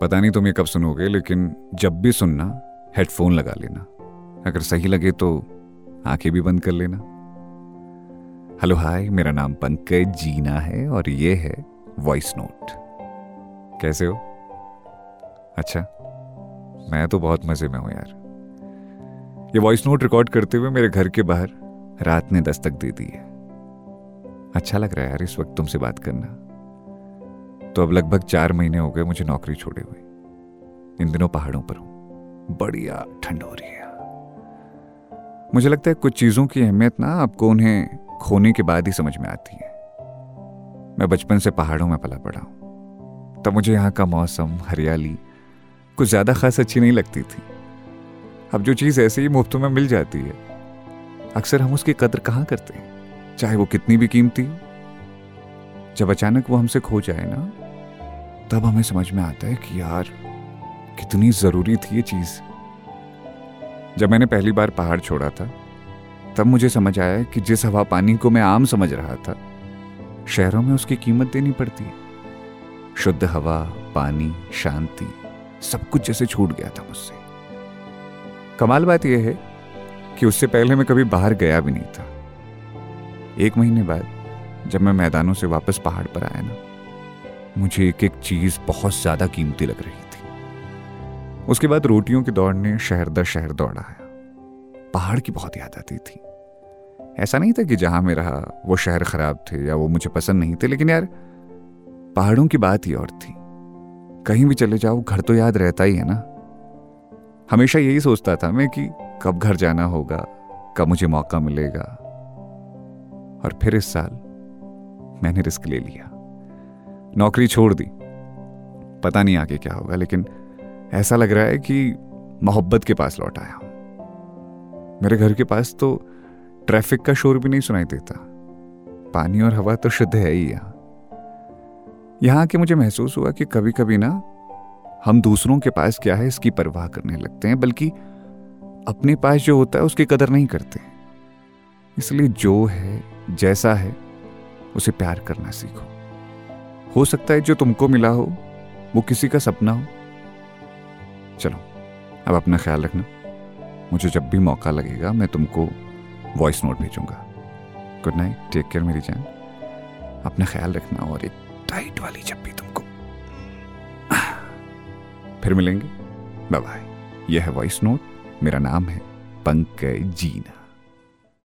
पता नहीं तुम ये कब सुनोगे, लेकिन जब भी सुनना हेडफोन लगा लेना। अगर सही लगे तो आँखें भी बंद कर लेना। हेलो हाय मेरा नाम पंकज, जीना है, और ये है वॉइस नोट कैसे हो? अच्छा मैं तो बहुत मज़े में हूँ यार। ये वॉइस नोट रिकॉर्ड करते हुए मेरे घर के बाहर रात ने दस्तक दे दी है। अच्छा लग रहा है यार इस वक्त तुमसे बात करना। तो अब लगभग चार महीने हो गए मुझे नौकरी छोड़े हुए। इन दिनों पहाड़ों पर हूँ। बढ़िया, ठंड हो रही है। मुझे लगता है कुछ चीज़ों की अहमियत ना आपको उन्हें खोने के बाद ही समझ में आती है। मैं बचपन से पहाड़ों में पला पड़ा हूँ। तब मुझे यहाँ का मौसम, हरियाली कुछ ज़्यादा खास अच्छी नहीं लगती थी। अब जो चीज़ ऐसे ही मुफ़्त में मिल जाती है, अक्सर हम उसकी कदर कहाँ करते हैं? चाहे वो कितनी भी कीमती हो। जब अचानक वो हमसे खो जाए ना तब हमें समझ में आता है कि यार, कितनी ज़रूरी थी ये चीज़। जब मैंने पहली बार पहाड़ छोड़ा था, तब मुझे समझ आया कि जिस हवा पानी को मैं आम समझ रहा था, शहरों में उसकी कीमत देनी पड़ती है। शुद्ध हवा, पानी, शांति, सब कुछ जैसे छूट गया था मुझसे। कमाल बात यह है कि उससे पहले मैं कभी बाहर गया भी नहीं था। एक महीने बाद, जब मैं मैदानों से वापस पहाड़ पर आया ना मुझे एक एक चीज़ बहुत ज़्यादा कीमती लग रही थी। उसके बाद रोटियों की दौड़ ने शहर दर शहर दौड़ाया पहाड़ की बहुत याद आती थी। ऐसा नहीं था कि जहाँ मैं रहा वो शहर खराब थे या वो मुझे पसंद नहीं थे, लेकिन यार, पहाड़ों की बात ही और थी। कहीं भी चले जाओ, घर तो याद रहता ही है ना। हमेशा यही सोचता था मैं कि कब घर जाना होगा, कब मुझे मौका मिलेगा। और फिर इस साल मैंने रिस्क ले लिया। नौकरी छोड़ दी। पता नहीं आगे क्या होगा, लेकिन ऐसा लग रहा है कि मोहब्बत के पास लौट आया हूँ। मेरे घर के पास तो ट्रैफ़िक का शोर भी नहीं सुनाई देता। पानी और हवा तो शुद्ध है ही यहाँ। यहाँ के मुझे महसूस हुआ कि कभी कभी ना हम दूसरों के पास क्या है, इसकी परवाह करने लगते हैं, बल्कि अपने पास जो होता है उसकी कदर नहीं करते। इसलिए जो है, जैसा है, उसे प्यार करना सीखो। हो सकता है जो तुमको मिला हो, वो किसी का सपना हो। चलो, अब अपना ख्याल रखना। मुझे जब भी मौका लगेगा, मैं तुमको वॉइस नोट भेजूँगा। गुड नाइट टेक केयर मेरी जान। अपना ख्याल रखना और एक टाइट वाली जब भी तुमको। फिर मिलेंगे। बाय बाय यह है वॉइस नोट मेरा नाम है पंकज जीना।